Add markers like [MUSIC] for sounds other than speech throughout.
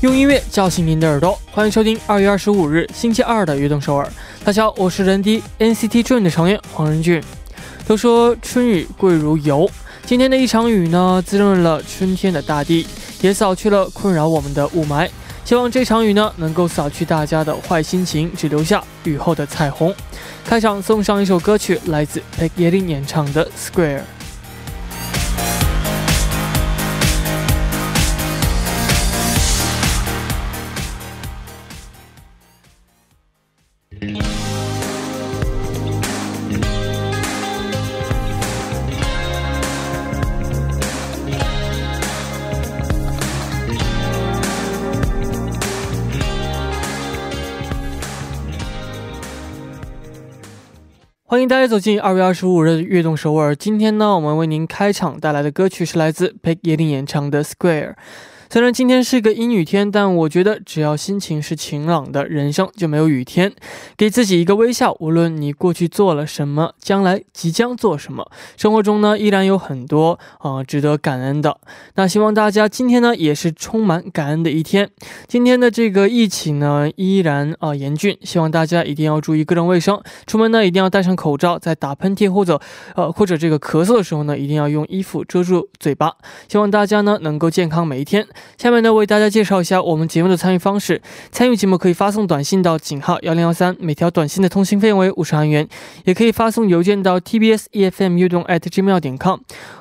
用音乐叫醒您的耳朵，欢迎收听二月二十五日星期二的《悦动首尔》。大家好，我是人低 NCT Dream 的成员黄仁俊。都说春雨贵如油，今天的一场雨呢，滋润了春天的大地，也扫去了困扰我们的雾霾。希望这场雨呢，能够扫去大家的坏心情，只留下雨后的彩虹。开场送上一首歌曲，来自 p e g y e l i n 演唱的《Square》。欢迎大家走进二月二十五日的悦动首尔。今天呢，我们为您开场带来的歌曲是来自 p e g y 演唱的《Square》。虽然今天是个阴雨天，但我觉得只要心情是晴朗的，人生就没有雨天。给自己一个微笑，无论你过去做了什么，将来即将做什么，生活中呢依然有很多啊、值得感恩的。那希望大家今天呢也是充满感恩的一天。今天的这个疫情呢依然啊、严峻，希望大家一定要注意个人卫生，出门呢一定要戴上口罩，在打喷嚏或者呃或者这个咳嗽的时候呢，一定要用衣服遮住嘴巴。希望大家呢能够健康每一天。下面呢，为大家介绍一下我们节目的参与方式。参与节目可以发送短信到井号幺零幺三，每条短信的通信费用为五十韩元；也可以发送邮件到 tbs efm 运动 at gmail 点 com，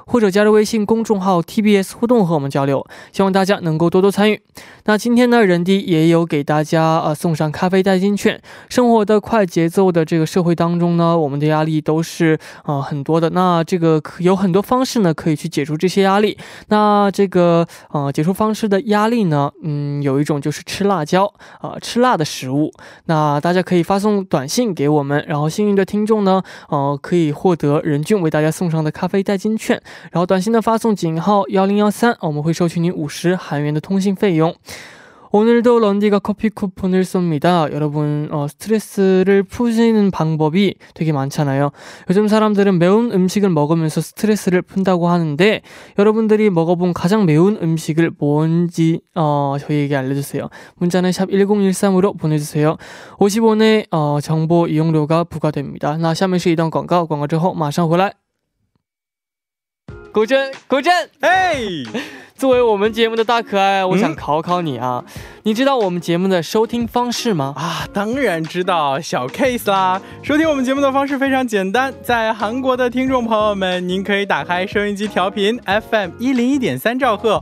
或者加入微信公众号 TBS 互动和我们交流。希望大家能够多多参与。那今天呢，人弟也有给大家呃送上咖啡代金券。生活的快节奏的这个社会当中呢，我们的压力都是呃很多的。那这个有很多方式呢，可以去解除这些压力。那这个呃解除方式的压力呢，嗯，有一种就是吃辣椒啊、吃辣的食物。那大家可以发送短信给我们，然后幸运的听众呢，呃，可以获得任俊为大家送上的咖啡代金券。然后短信的发送井号幺零幺三，我们会收取您五十韩元的通信费用。 오늘도 런디가 커피 쿠폰을 쏩니다. 여러분 어, 스트레스를 푸시는 방법이 되게 많잖아요. 요즘 사람들은 매운 음식을 먹으면서 스트레스를 푼다고 하는데 여러분들이 먹어본 가장 매운 음식을 뭔지 어, 저희에게 알려주세요. 문자는 샵 1013으로 보내주세요. 50원의 어, 정보 이용료가 부과됩니다. 那下面是一段广告，广告之后马上回来。 古筝，古筝。哎，[LAUGHS] 作为我们节目的大可爱，我想嗯考考你啊，你知道我们节目的收听方式吗？啊，当然知道小 case 啦。收听我们节目的方式非常简单，在韩国的听众朋友们，您可以打开收音机调频 FM 一零一点三兆赫，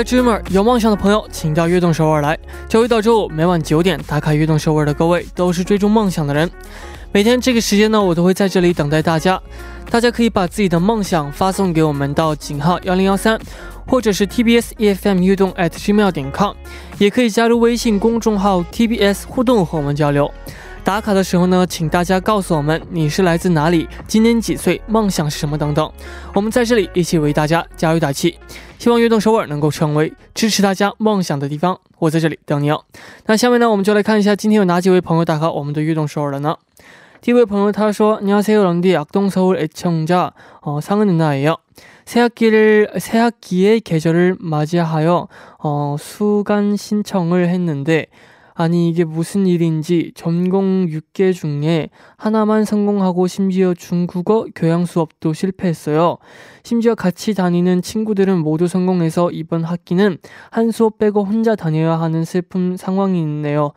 We are dreamer，有梦想的朋友，请到悦动首尔来。周一到周五每晚九点打卡悦动首尔的各位，都是追逐梦想的人。每天这个时间呢，我都会在这里等待大家。大家可以把自己的梦想发送给我们到井号幺零幺三，或者是 TBS EFM 悦动 at gmail 点 com，也可以加入微信公众号 TBS 互动和我们交流。打卡的时候呢，请大家告诉我们你是来自哪里，今年几岁，梦想是什么等等。我们在这里一起为大家加油打气。希望悦动首尔能够成为支持大家梦想的地方，我在这里等你哦。那下面呢，我们就来看一下今天有哪几位朋友打卡我们的悦动首尔了呢？ 第一位朋友他说：“안녕하세요런디악동서울애청자어상은누나예요새학기를새학기의계절을맞이하여어수강신청을했는데 아니 이게 무슨 일인지 전공 6개 중에 하나만 성공하고 심지어 중국어 교양 수업도 실패했어요. 심지어 같이 다니는 친구들은 모두 성공해서 이번 학기는 한 수업 빼고 혼자 다녀야 하는 슬픈 상황이 있네요.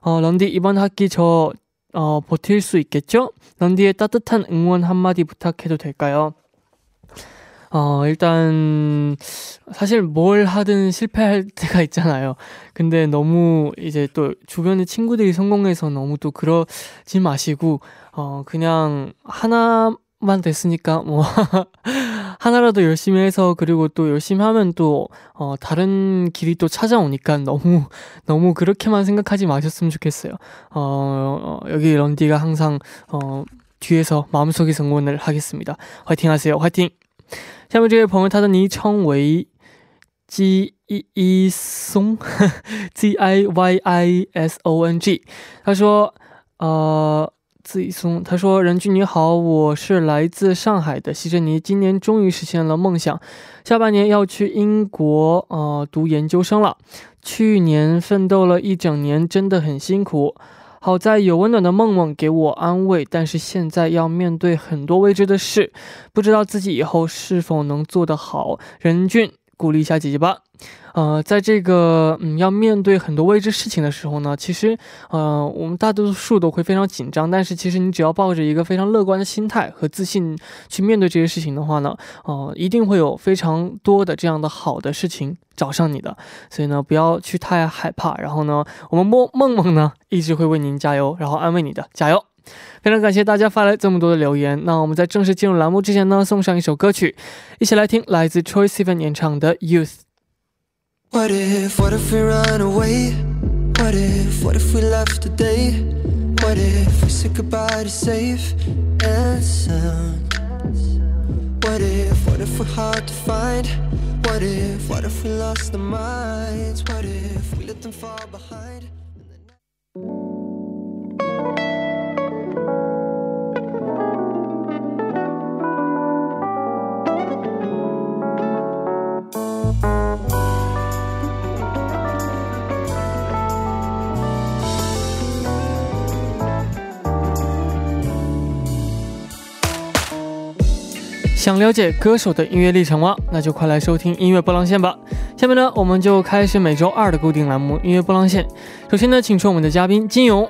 어, 런디 이번 학기 저 어, 버틸 수 있겠죠? 런디의 따뜻한 응원 한마디 부탁해도 될까요? 어, 일단, 사실 뭘 하든 실패할 [LAUGHS] 때가 있잖아요. 근데 너무 이제 또 주변의 친구들이 성공해서 너무 또 그러지 마시고, 어, 그냥 하나만 됐으니까 뭐, [LAUGHS] 하나라도 열심히 해서 그리고 또 열심히 하면 또, 어, 다른 길이 또 찾아오니까 너무, 너무 그렇게만 생각하지 마셨으면 좋겠어요. 어, 어 여기 런디가 항상, 어, 뒤에서 마음속에서 응원을 하겠습니다. 화이팅 하세요. 화이팅! 下面这位朋友，他的昵称为 [LAUGHS] G E E 松 Z I Y I S O N G。他说：“呃，自己松。”他说：“任俊你好，我是来自上海的西珍妮，今年终于实现了梦想，下半年要去英国呃读研究生了。去年奋斗了一整年，真的很辛苦。”好在有温暖的梦梦给我安慰，但是现在要面对很多未知的事，不知道自己以后是否能做得好。任俊，鼓励一下姐姐吧。呃，在这个嗯要面对很多未知事情的时候呢，其实呃我们大多数都会非常紧张，但是其实你只要抱着一个非常乐观的心态和自信去面对这些事情的话呢，呃一定会有非常多的这样的好的事情找上你的。所以呢，不要去太害怕。然后呢，我们梦梦梦呢一直会为您加油，然后安慰你的，加油！非常感谢大家发来这么多的留言。那我们在正式进入栏目之前呢，送上一首歌曲，一起来听来自 Troye Sivan 演唱的《Youth》。What if, what if we run away? What if, what if we left today? What if we said goodbye to safe and sound? What if, what if we're hard to find? What if, what if we lost our minds? What if we let them fall behind? 想了解歌手的音乐历程吗？那就快来收听音乐波浪线吧。下面呢，我们就开始每周二的固定栏目音乐波浪线。首先呢，请出我们的嘉宾金勇。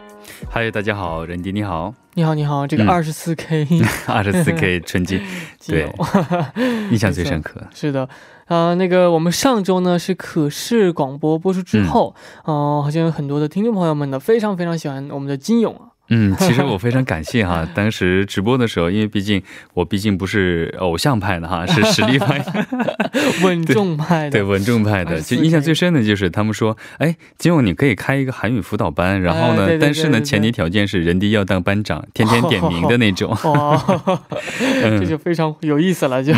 嗨，大家好，任迪你好。你好，你好。这个二十四 K，[LAUGHS] 二十四 K [LAUGHS] 纯金，对，[LAUGHS] 印象最深刻。是的，啊，那个我们上周呢是可视广播播出之后，呃，好像有很多的听众朋友们呢非常非常喜欢我们的金勇啊。嗯，其实我非常感谢哈，[LAUGHS] 当时直播的时候，因为毕竟我毕竟不是偶像派的哈，是实力派，[LAUGHS] 稳重派的，对稳重派的。其实印象最深的就是他们说，哎，今晚你可以开一个韩语辅导班，然后呢，但是呢，前提条件是人迪要当班长，天天点名的那种。哦，[LAUGHS] 这就非常有意思了，就。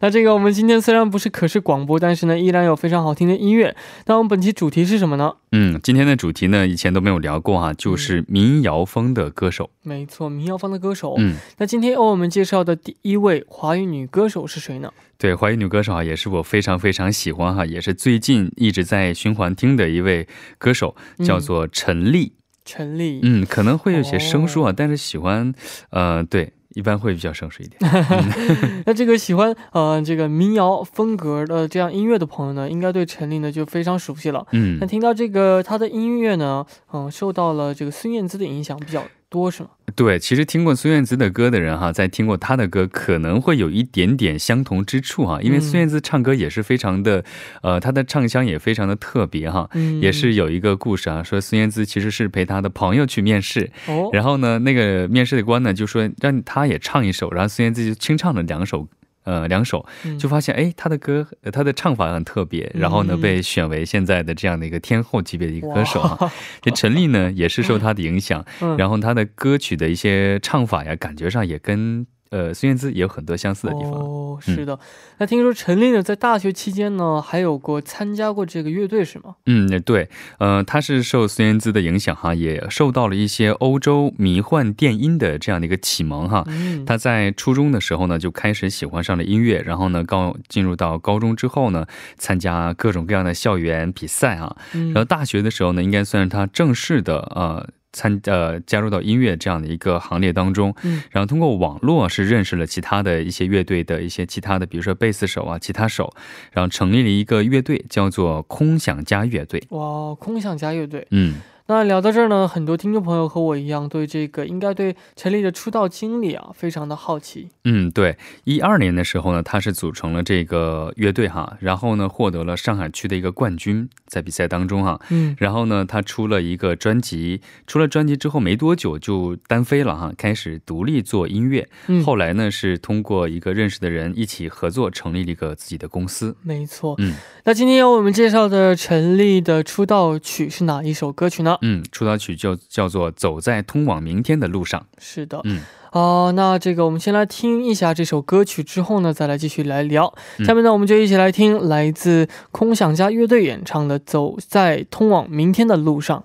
那这个我们今天虽然不是可视广播，但是呢，依然有非常好听的音乐。那我们本期主题是什么呢？嗯，今天的主题呢，以前都没有聊过哈，就是民谣风的歌手。没错，民谣风的歌手。嗯，那今天为我们介绍的第一位华语女歌手是谁呢？对，华语女歌手啊，也是我非常非常喜欢哈，也是最近一直在循环听的一位歌手，叫做陈粒。陈粒，嗯，可能会有些生疏啊，但是喜欢，呃，对。一般会比较省水一点。[LAUGHS] 那这个喜欢呃这个民谣风格的这样音乐的朋友呢，应该对陈粒呢就非常熟悉了。嗯，那听到这个他的音乐呢，嗯，受到了这个孙燕姿的影响比较。多是吗？对，其实听过孙燕姿的歌的人哈，在听过她的歌，可能会有一点点相同之处哈。因为孙燕姿唱歌也是非常的，呃，她的唱腔也非常的特别哈。嗯，也是有一个故事啊，说孙燕姿其实是陪她的朋友去面试，哦，然后呢，那个面试的官呢就说让她也唱一首，然后孙燕姿就清唱了两首。呃，两首就发现，哎，他的歌，他的唱法很特别，然后呢，被选为现在的这样的一个天后级别的一个歌手啊。这陈粒呢，也是受他的影响，然后他的歌曲的一些唱法呀，感觉上也跟呃，孙燕姿也有很多相似的地方。哦，是的。那听说陈丽呢，在大学期间呢，还有过参加过这个乐队，是吗？嗯，对。呃，他是受孙燕姿的影响哈，也受到了一些欧洲迷幻电音的这样的一个启蒙哈。嗯。他在初中的时候呢，就开始喜欢上了音乐，然后呢，高进入到高中之后呢，参加各种各样的校园比赛啊。嗯。然后大学的时候呢，应该算是他正式的呃。参呃加入到音乐这样的一个行列当中，嗯，然后通过网络是认识了其他的一些乐队的一些其他的，比如说贝斯手啊、吉他手，然后成立了一个乐队，叫做空想家乐队。哇，空想家乐队，嗯。那聊到这儿呢，很多听众朋友和我一样，对这个应该对陈丽的出道经历啊，非常的好奇。嗯，对，一二年的时候呢，他是组成了这个乐队哈，然后呢，获得了上海区的一个冠军，在比赛当中哈，嗯，然后呢，他出了一个专辑，出了专辑之后没多久就单飞了哈，开始独立做音乐。嗯，后来呢，是通过一个认识的人一起合作，成立了一个自己的公司。没错，嗯，那今天要我们介绍的陈丽的出道曲是哪一首歌曲呢？嗯，出道曲就叫做《走在通往明天的路上》。是的，嗯，哦，那这个我们先来听一下这首歌曲，之后呢，再来继续来聊。下面呢，我们就一起来听来自空想家乐队演唱的《走在通往明天的路上》。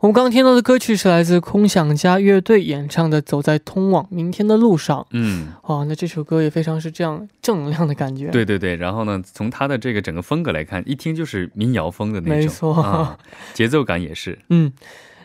我们刚刚听到的歌曲是来自空想家乐队演唱的《走在通往明天的路上》。嗯，哦，那这首歌也非常是这样正能量的感觉。对对对，然后呢，从他的这个整个风格来看，一听就是民谣风的那种，没错，节奏感也是。嗯，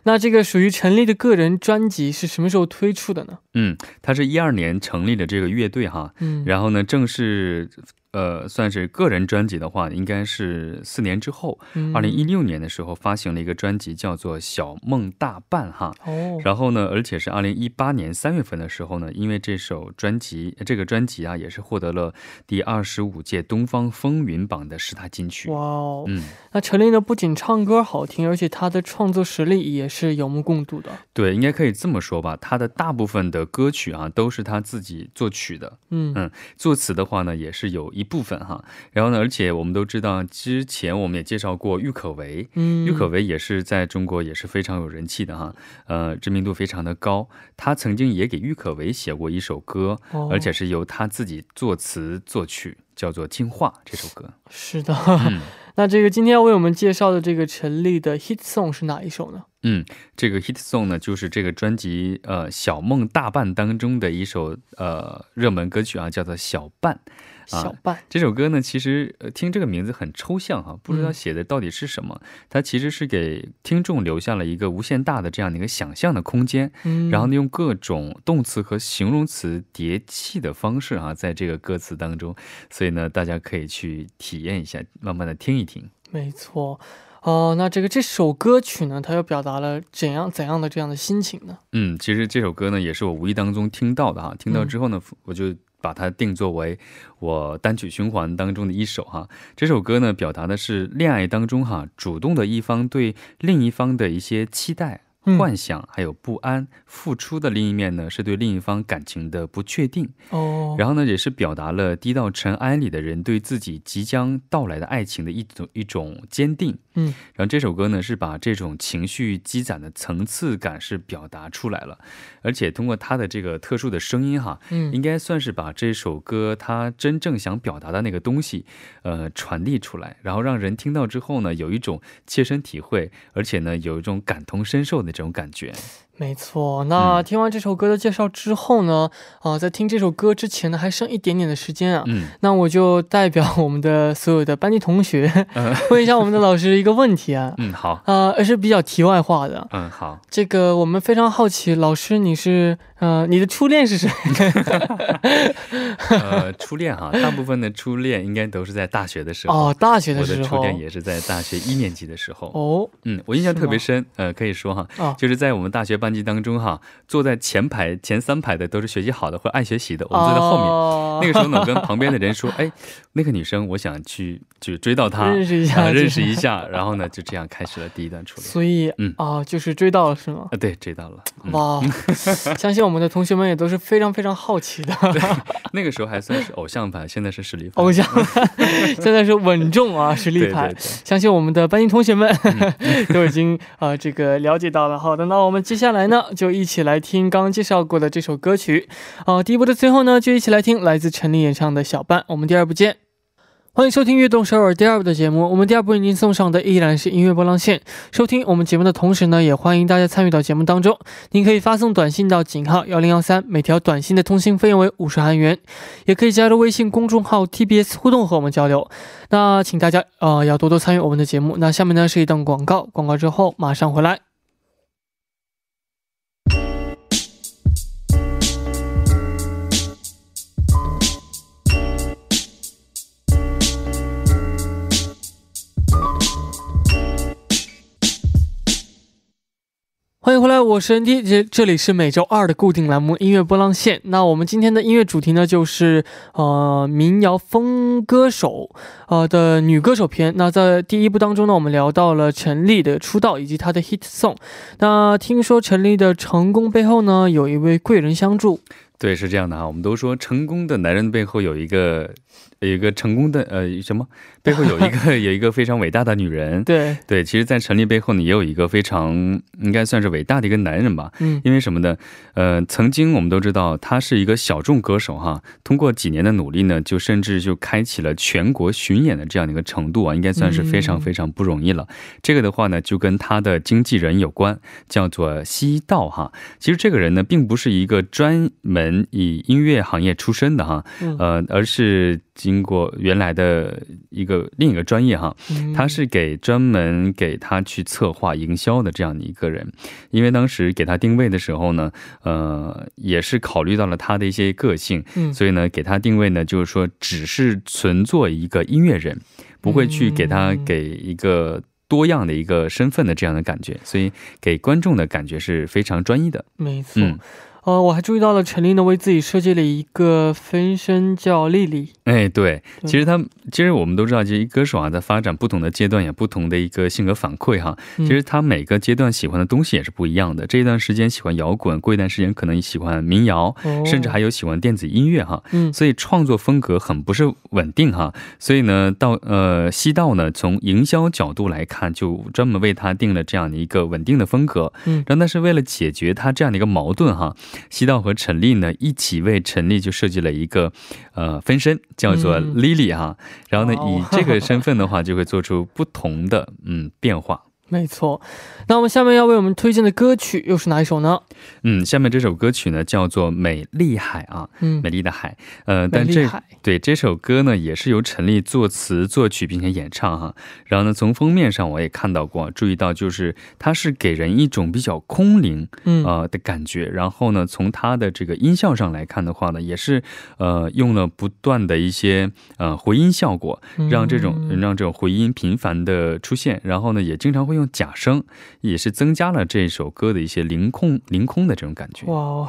那这个属于陈立的个人专辑是什么时候推出的呢？嗯，他是一二年成立的这个乐队哈，嗯，然后呢，正式。呃，算是个人专辑的话，应该是四年之后，二零一六年的时候发行了一个专辑，叫做《小梦大半》哈。哦。然后呢，而且是二零一八年三月份的时候呢，因为这首专辑，这个专辑啊，也是获得了第二十五届东方风云榜的十大金曲。哇哦。嗯。那陈琳呢，不仅唱歌好听，而且她的创作实力也是有目共睹的。对，应该可以这么说吧。她的大部分的歌曲啊，都是她自己作曲的。嗯嗯。作词的话呢，也是有一。部分哈，然后呢，而且我们都知道，之前我们也介绍过郁可唯，嗯，郁可唯也是在中国也是非常有人气的哈，呃，知名度非常的高。他曾经也给郁可唯写过一首歌，而且是由他自己作词作曲，叫做《进化》这首歌。是的，那这个今天要为我们介绍的这个陈粒的 hit song 是哪一首呢？嗯，这个 hit song 呢，就是这个专辑呃《小梦大半》当中的一首呃热门歌曲啊，叫做《小半》。小半这首歌呢，其实呃听这个名字很抽象哈，不知道写的到底是什么。它其实是给听众留下了一个无限大的这样的一个想象的空间，嗯，然后呢用各种动词和形容词叠砌的方式啊，在这个歌词当中，所以呢大家可以去体验一下，慢慢的听一听。没错，哦，那这个这首歌曲呢，它又表达了怎样怎样的这样的心情呢？嗯，其实这首歌呢也是我无意当中听到的哈，听到之后呢我就。把它定作为我单曲循环当中的一首哈，这首歌呢表达的是恋爱当中哈主动的一方对另一方的一些期待。幻想还有不安，付出的另一面呢，是对另一方感情的不确定哦。然后呢，也是表达了低到尘埃里的人对自己即将到来的爱情的一种一种坚定。嗯，然后这首歌呢，是把这种情绪积攒的层次感是表达出来了，而且通过他的这个特殊的声音哈，嗯，应该算是把这首歌他真正想表达的那个东西，呃，传递出来，然后让人听到之后呢，有一种切身体会，而且呢，有一种感同身受的。这种感觉。没错，那听完这首歌的介绍之后呢，啊，在听这首歌之前呢，还剩一点点的时间啊，嗯，那我就代表我们的所有的班级同学，[LAUGHS] 问一下我们的老师一个问题啊，[LAUGHS] 嗯，好，啊，而是比较题外话的，嗯，好，这个我们非常好奇，老师你是，呃，你的初恋是谁？[LAUGHS] 呃，初恋哈，大部分的初恋应该都是在大学的时候，哦，大学的时候，我的初恋也是在大学一年级的时候，哦，嗯，我印象特别深，呃，可以说哈，就是在我们大学班级当中哈，坐在前排前三排的都是学习好的或爱学习的，我们坐在后面。那个时候呢，我跟旁边的人说：“ [LAUGHS] 哎，那个女生，我想去就追到她，认识一下，认识一下。”然后呢，就这样开始了第一段初恋。所以，嗯啊，就是追到了是吗？啊，对，追到了。哇，[LAUGHS] 相信我们的同学们也都是非常非常好奇的。[LAUGHS] 那个时候还算是偶像派，现在是实力派。偶像，现在是稳重啊，实力派。相信我们的班级同学们 [LAUGHS] 都已经啊这个了解到了。好的，那我们接下来。呢，就一起来听刚刚介绍过的这首歌曲。哦，第一部的最后呢，就一起来听来自陈粒演唱的《小半》。我们第二部见。欢迎收听《悦动首尔》第二部的节目。我们第二部为您送上的依然是音乐波浪线。收听我们节目的同时呢，也欢迎大家参与到节目当中。您可以发送短信到井号幺零幺三，每条短信的通信费用为五十韩元。也可以加入微信公众号 TBS 互动和我们交流。那请大家呃要多多参与我们的节目。那下面呢是一段广告，广告之后马上回来。欢迎回来，我是 ND，这这里是每周二的固定栏目音乐波浪线。那我们今天的音乐主题呢，就是呃民谣风歌手呃的女歌手篇。那在第一部当中呢，我们聊到了陈粒的出道以及她的 hit song。那听说陈粒的成功背后呢，有一位贵人相助。对，是这样的哈。我们都说成功的男人背后有一个有一个成功的呃什么？背后有一个 [LAUGHS] 有一个非常伟大的女人，对对，其实，在陈粒背后呢，也有一个非常应该算是伟大的一个男人吧。嗯，因为什么呢？呃，曾经我们都知道他是一个小众歌手哈，通过几年的努力呢，就甚至就开启了全国巡演的这样的一个程度啊，应该算是非常非常不容易了。这个的话呢，就跟他的经纪人有关，叫做西道哈。其实这个人呢，并不是一个专门以音乐行业出身的哈，呃，而是经过原来的一个。另一个专业哈，他是给专门给他去策划营销的这样的一个人，因为当时给他定位的时候呢，呃，也是考虑到了他的一些个性，所以呢，给他定位呢，就是说只是纯做一个音乐人，不会去给他给一个多样的一个身份的这样的感觉，所以给观众的感觉是非常专一的。没错。呃，我还注意到了陈琳呢，为自己设计了一个分身叫丽丽。哎，对，其实他其实我们都知道，其实歌手啊，在发展不同的阶段，有不同的一个性格反馈哈。其实他每个阶段喜欢的东西也是不一样的。这一段时间喜欢摇滚，过一段时间可能喜欢民谣，甚至还有喜欢电子音乐哈。嗯，所以创作风格很不是稳定哈。所以呢，到呃西道呢，从营销角度来看，就专门为他定了这样的一个稳定的风格。嗯，然后但是为了解决他这样的一个矛盾哈。西道和陈丽呢一起为陈丽就设计了一个呃分身，叫做 Lily 哈，然后呢以这个身份的话就会做出不同的嗯变化。没错，那我们下面要为我们推荐的歌曲又是哪一首呢？嗯，下面这首歌曲呢叫做《美丽海》啊，嗯，美丽的海，呃，但这对这首歌呢也是由陈粒作词作曲并且演唱哈。然后呢，从封面上我也看到过，注意到就是它是给人一种比较空灵嗯呃的感觉。然后呢，从它的这个音效上来看的话呢，也是呃用了不断的一些呃回音效果，让这种让这种回音频繁的出现。然后呢，也经常会。用假声也是增加了这首歌的一些凌空凌空的这种感觉。哇，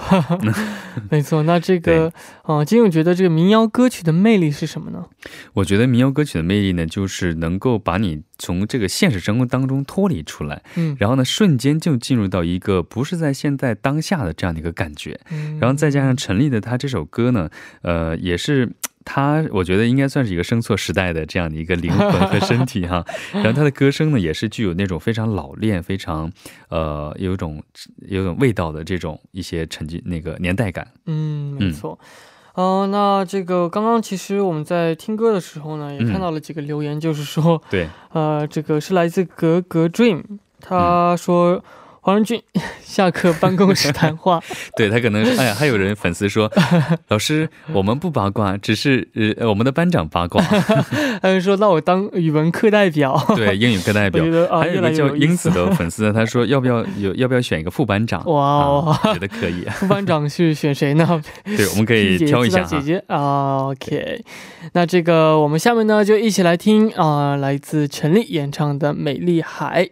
[LAUGHS] 没错。那这个啊，金勇觉得这个民谣歌曲的魅力是什么呢？我觉得民谣歌曲的魅力呢，就是能够把你从这个现实生活当中脱离出来，嗯，然后呢，瞬间就进入到一个不是在现在当下的这样的一个感觉。然后再加上陈粒的他这首歌呢，呃，也是。他我觉得应该算是一个生错时代的这样的一个灵魂和身体哈，[LAUGHS] 然后他的歌声呢也是具有那种非常老练、非常呃有一种有种味道的这种一些沉浸那个年代感。嗯，没错。哦，那这个刚刚其实我们在听歌的时候呢，也看到了几个留言，就是说，对，呃，这个是来自格格 Dream，他说。黄仁俊 [LAUGHS] 下课办公室谈话，[LAUGHS] 对他可能哎呀，还有人粉丝说，[LAUGHS] 老师我们不八卦，只是呃我们的班长八卦。还有说那我当语文课代表，对英语课代表。还有一个叫英子的粉丝，他说要不要有要不要选一个副班长？哇，觉得可以。副班长是选谁呢？对，我们可以挑一下姐姐。OK，那这个我们下面呢就一起来听啊，来自陈粒演唱的《美丽海》。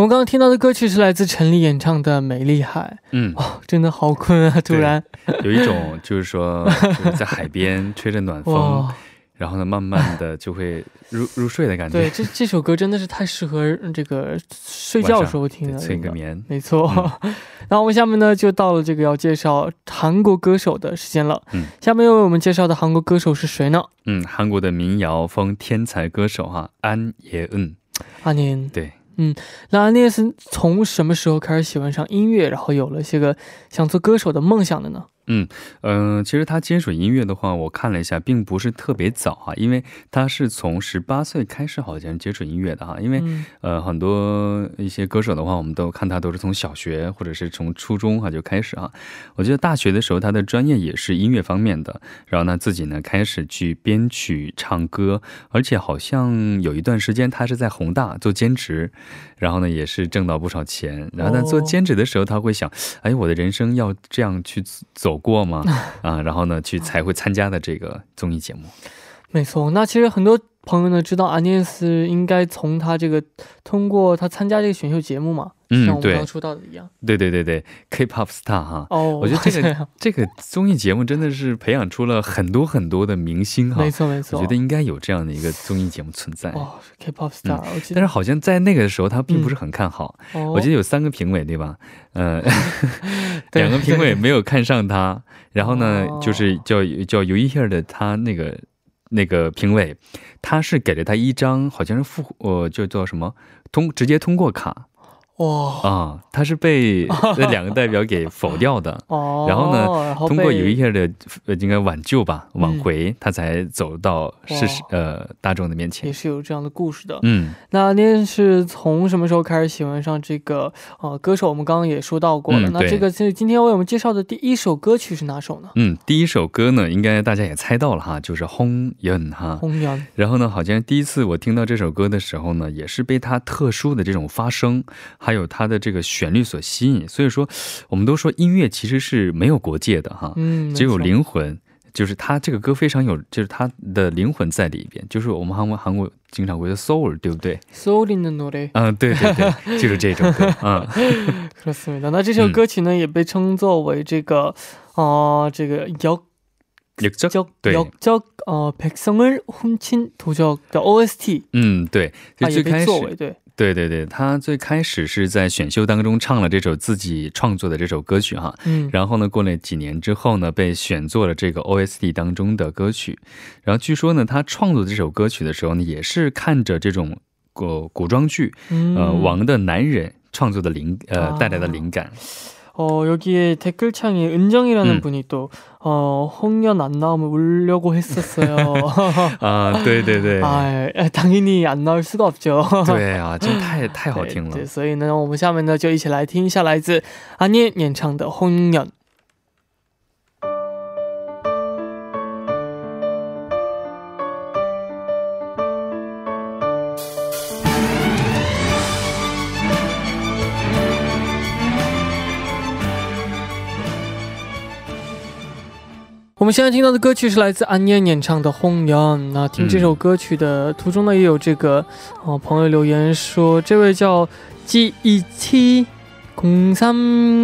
我们刚刚听到的歌曲是来自陈粒演唱的美丽海。嗯。哦真的好困啊突然。有一种就是说在海边 [LAUGHS] 吹着暖风然后呢慢慢的就会入入睡的感觉。对这这首歌真的是太适合这个睡觉的时候听了催眠。没错。[LAUGHS] 那我们下面呢就到了这个要介绍韩国歌手的时间了。嗯。下面要为我们介绍的韩国歌手是谁呢？嗯韩国的民谣风天才歌手哈安也恩。安啊您对。嗯，那安妮是从什么时候开始喜欢上音乐，然后有了这个想做歌手的梦想的呢？嗯嗯，其实他接触音乐的话，我看了一下，并不是特别早哈，因为他是从十八岁开始好像接触音乐的哈，因为呃很多一些歌手的话，我们都看他都是从小学或者是从初中哈就开始啊。我觉得大学的时候他的专业也是音乐方面的，然后呢自己呢开始去编曲唱歌，而且好像有一段时间他是在宏大做兼职，然后呢也是挣到不少钱，然后呢做兼职的时候他会想，哎，我的人生要这样去走。过吗？啊，然后呢，去才会参加的这个综艺节目。没错，那其实很多。朋友呢知道阿涅斯应该从他这个通过他参加这个选秀节目嘛，嗯，像我们刚出道的一样，对对对对，K-pop star 哈，哦，我觉得这个 [LAUGHS] 这个综艺节目真的是培养出了很多很多的明星哈，没错没错，我觉得应该有这样的一个综艺节目存在。哦，K-pop star，但是好像在那个时候他并不是很看好，我记得有三个评委对吧？呃，[LAUGHS] 两个评委没有看上他，然后呢，就是叫叫 You Hear 的他那个。那个评委，他是给了他一张好像是复呃，就做什么通直接通过卡。哇啊，他是被 [LAUGHS] 那两个代表给否掉的，哦然后呢，通过有一些的应该挽救吧，挽回他才走到是呃大众的面前，也是有这样的故事的。嗯，那您是从什么时候开始喜欢上这个呃歌手？我们刚刚也说到过了。那这个今天为我们介绍的第一首歌曲是哪首呢？嗯，第一首歌呢，应该大家也猜到了哈，就是《红颜》哈。红颜。然后呢，好像第一次我听到这首歌的时候呢，也是被它特殊的这种发声。还有它的这个旋律所吸引，所以说，我们都说音乐其实是没有国界的哈，嗯，只有灵魂，就是它这个歌非常有，就是它的灵魂在里边，就是我们韩国韩国经常会说 soul，对不对？soul in the 노 래， 嗯，对对对，就是这种歌啊。[LAUGHS] 그렇습니 다。 那这首歌曲呢，也被称作为这个，啊，这个摇。역적역적呃，백성을훔친도적的 OST。嗯，对，就最开始，对。 对对对，他最开始是在选秀当中唱了这首自己创作的这首歌曲哈，嗯，然后呢，过了几年之后呢，被选做了这个 OST 当中的歌曲，然后据说呢，他创作这首歌曲的时候呢，也是看着这种古古装剧，呃，《王的男人》创作的灵呃带来的灵感。 어, 여기에 댓글창에 은정이라는 음. 분이 또, 어, 홍연 안 나오면 울려고 했었어요. [LAUGHS] 아, 네네네. 아, 당연히 안 나올 수가 없죠. 对啊真太太好听了所以呢我们下面呢就一起来听一下来自安念演唱的《홍연》 们现在听到的歌曲是来自安念演唱的《红颜》。那听这首歌曲的途中呢，也有这个哦朋友留言说，这位叫 G 一七零三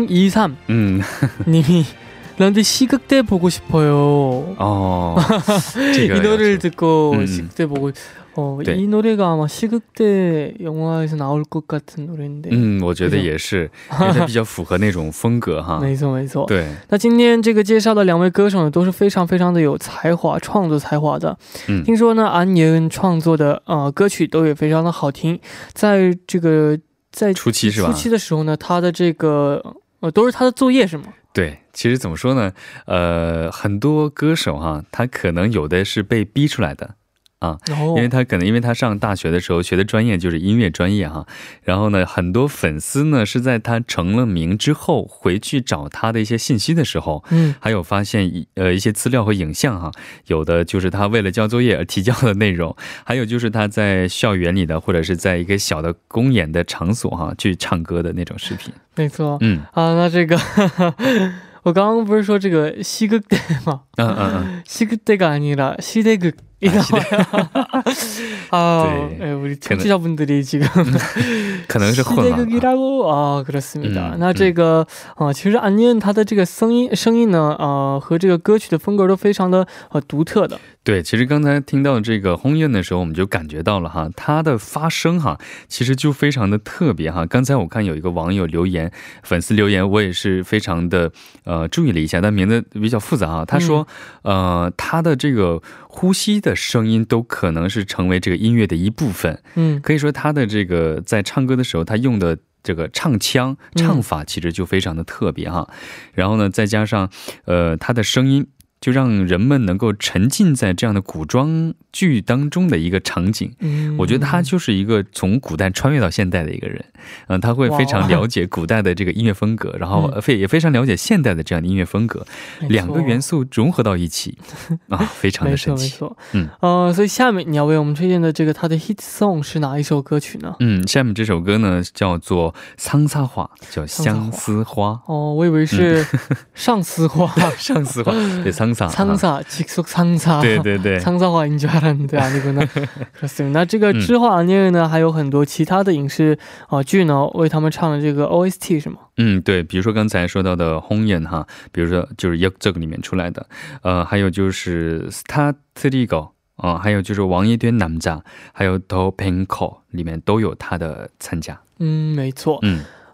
一三，嗯，你런데시극대보고싶어요어이노래를듣고시극대보고 哦，이노래가아마시극대영화에서나올것같은노래인 데。 嗯，我觉得也是，因为它比较符合那种风格哈。没错，没错。对。那今天这个介绍的两位歌手呢，都是非常非常的有才华，创作才华的。嗯。听说呢，安妍创作的呃歌曲都也非常的好听。在这个在初期是吧？初期的时候呢，他的这个呃都是他的作业是吗？对，其实怎么说呢？呃，很多歌手哈，他可能有的是被逼出来的。 啊，因为他可能，因为他上大学的时候学的专业就是音乐专业哈，然后呢，很多粉丝呢是在他成了名之后回去找他的一些信息的时候，嗯，还有发现一呃一些资料和影像哈，有的就是他为了交作业而提交的内容，[LAUGHS] 还有就是他在校园里的或者是在一个小的公演的场所哈去唱歌的那种视频，没错，嗯。啊，那这个 [LAUGHS] 我刚刚不是说这个西格德吗？嗯嗯嗯，西格德干你了，西德格。 이 나와요. 아, 네. 우리 청취자분들이 지금 可能是混了。 아, 그렇습니다. 음, 那这个呃其实安妮她的这个声音声音呢呃和这个歌曲的风格都非常的呃独特的。 对，其实刚才听到这个轰音的时候，我们就感觉到了哈，它的发声哈，其实就非常的特别哈。刚才我看有一个网友留言，粉丝留言，我也是非常的呃注意了一下，但名字比较复杂啊。他说，呃，他的这个。呼吸的声音都可能是成为这个音乐的一部分。嗯，可以说他的这个在唱歌的时候，他用的这个唱腔唱法其实就非常的特别哈。然后呢，再加上呃他的声音。就让人们能够沉浸在这样的古装剧当中的一个场景，嗯，我觉得他就是一个从古代穿越到现代的一个人，嗯，他会非常了解古代的这个音乐风格，然后非也非常了解现代的这样的音乐风格，两个元素融合到一起，[LAUGHS] 啊，非常的神奇，没错，嗯，呃，所以下面你要为我们推荐的这个他的 hit song 是哪一首歌曲呢？嗯，下面这首歌呢叫做《桑萨花》，叫相思花。哦，我以为是上丝花，[LAUGHS] 上丝花，对，桑。상사직속상사对对对상사화인줄알았는데아니구나 [LAUGHS] 그렇습니다那这个之后啊，因为呢还有很多其他的影视啊剧呢为他们唱的这个 OST 是吗？嗯，对，比如说刚才说到的《红颜》哈，比如说就是《这个里面出来的，呃，还有就是《Star Trigo》啊，还有就是《王一堆男家》，还有《The Pink》里面都有他的参加。嗯，没错。嗯。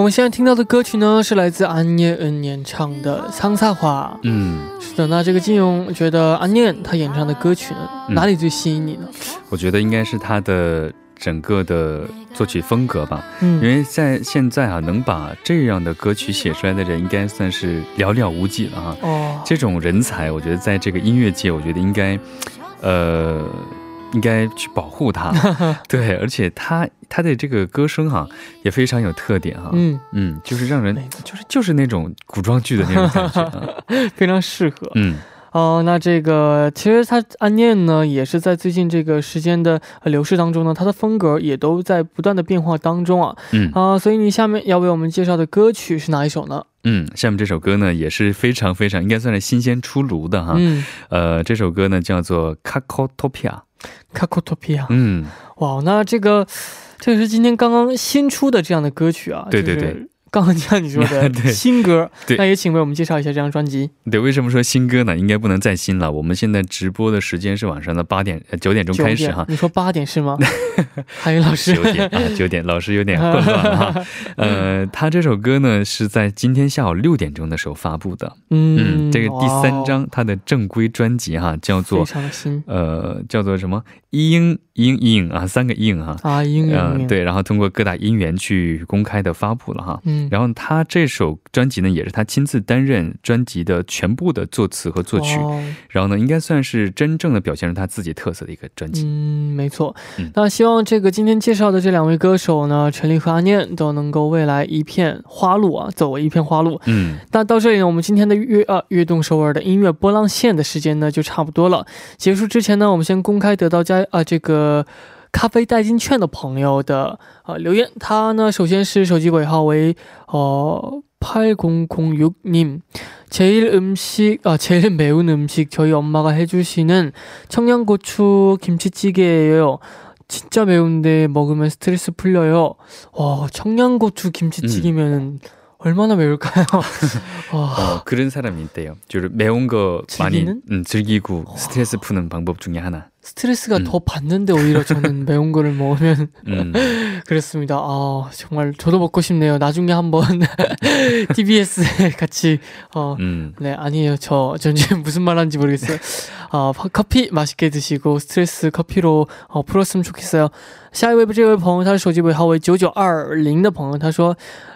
我们现在听到的歌曲呢，是来自安念恩演唱的《桑萨花》。嗯，是的。那这个金勇觉得安念他演唱的歌曲呢，哪里最吸引你呢？我觉得应该是他的整个的作曲风格吧。嗯，因为在现在啊，能把这样的歌曲写出来的人，应该算是寥寥无几了哈。哦，这种人才，我觉得在这个音乐界，我觉得应该，呃。应该去保护他，[LAUGHS] 对，而且他他的这个歌声哈也非常有特点哈，嗯。嗯，就是让人就是就是那种古装剧的那种感觉，[LAUGHS] 非常适合，嗯。哦，那这个其实他暗恋呢也是在最近这个时间的流逝当中呢，他的风格也都在不断的变化当中啊，嗯。啊，所以你下面要为我们介绍的歌曲是哪一首呢？嗯，下面这首歌呢也是非常非常应该算是新鲜出炉的哈，嗯。呃，这首歌呢叫做《Kakotopia》。卡库托皮亚，嗯，哇，那这个，这个是今天刚刚新出的这样的歌曲啊，对对对。刚刚像你说的 [LAUGHS] 新歌，那也请为我们介绍一下这张专辑。对，为什么说新歌呢？应该不能再新了。我们现在直播的时间是晚上的八点九点钟开始哈。你说八点是吗？[LAUGHS] 韩语老师九点啊，九点，老师有点混乱了哈。[LAUGHS] 呃，他这首歌呢是在今天下午六点钟的时候发布的。嗯，这个第三张他的正规专辑哈，叫做呃，叫做什么？英英英啊，三个英哈啊英嗯对，然后通过各大音源去公开的发布了哈，嗯，然后他这首专辑呢也是他亲自担任专辑的全部的作词和作曲，然后呢应该算是真正的表现出他自己特色的一个专辑，嗯，没错，那希望这个今天介绍的这两位歌手呢，陈立和阿念都能够未来一片花路啊，走一片花路，嗯，那到这里呢，我们今天的悦啊悦动首尔的音乐波浪线的时间呢就差不多了，结束之前呢，我们先公开得到家。啊，这个 咖啡代金券的朋友的呃留言，他呢首先是手机尾号为呃팔공공육님제일음식아제일매운음식저희엄마가해주시는청양고추김치찌개예요 진짜매운데먹으면스트레스풀려요와청양고추김치찌개면은 얼마나 매울까요? [LAUGHS] 어, 그런 사람이 있대요. 매운 거 많이 음, 즐기고 스트레스 푸는 방법 중에 하나. 스트레스가 음. 더 받는데 오히려 저는 [LAUGHS] 매운 거를 먹으면 음. [LAUGHS] 그렇습니다. 아 정말 저도 먹고 싶네요. 나중에 한번 [LAUGHS] TBS에 같이 어, 음. 네 아니에요. 저, 전 지금 무슨 말 하는지 모르겠어요. 어, 커피 맛있게 드시고 스트레스 커피로 어, 풀었으면 좋겠어요. 下一位这位朋友他的手机尾号为九九二零的朋友他说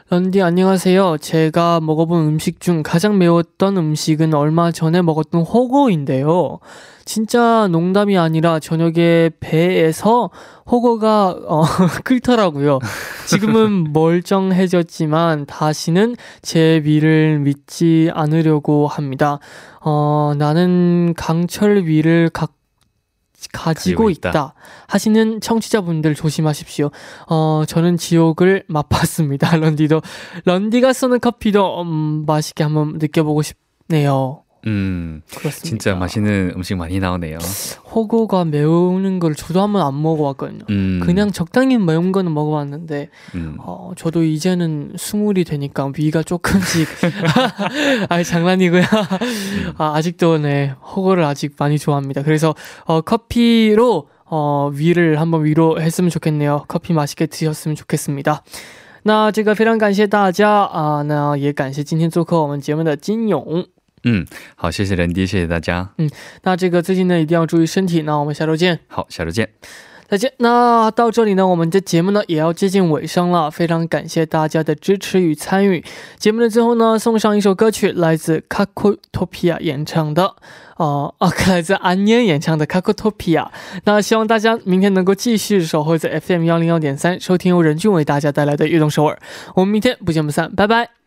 런디 안녕하세요. 제가 먹어본 음식 중 가장 매웠던 음식은 얼마 전에 먹었던 호거인데요. 진짜 농담이 아니라 저녁에 배에서 호거가 어, [LAUGHS] 끓더라고요. 지금은 멀쩡해졌지만 다시는 제 위를 믿지 않으려고 합니다. 어, 나는 강철 위를 각 가지고 있다 하시는 청취자분들 조심하십시오. 어, 저는 지옥을 맛봤습니다. [LAUGHS] 런디도 런디가 쏘는 커피도 음, 맛있게 한번 느껴보고 싶네요. 음, 그렇습니다. 진짜 맛있는 음식 많이 나오네요. 호거가 매우는 걸 저도 한번 안 먹어봤거든요. 음. 그냥 적당히 매운 거는 먹어봤는데, 음. 어, 저도 이제는 스물이 되니까 위가 조금씩, [LAUGHS] 아 장난이고요. 음. 아, 아직도 네, 호거를 아직 많이 좋아합니다. 그래서, 어, 커피로, 어, 위를 한번 위로했으면 좋겠네요. 커피 맛있게 드셨으면 좋겠습니다. 那这个非常感谢大家啊，那也感谢今天做客我们节目的金勇。 嗯，好，谢谢人迪，谢谢大家。嗯，那这个最近呢一定要注意身体。那我们下周见。好，下周见，再见。那到这里呢，我们的节目呢也要接近尾声了。非常感谢大家的支持与参与。节目的最后呢，送上一首歌曲，来自 Kakutopia 演唱的，哦哦，[LAUGHS] 来自安念演唱的 Kakutopia。那希望大家明天能够继续守候在 FM 幺零幺点三，收听由任俊为大家带来的悦动首尔。我们明天不见不散，拜拜。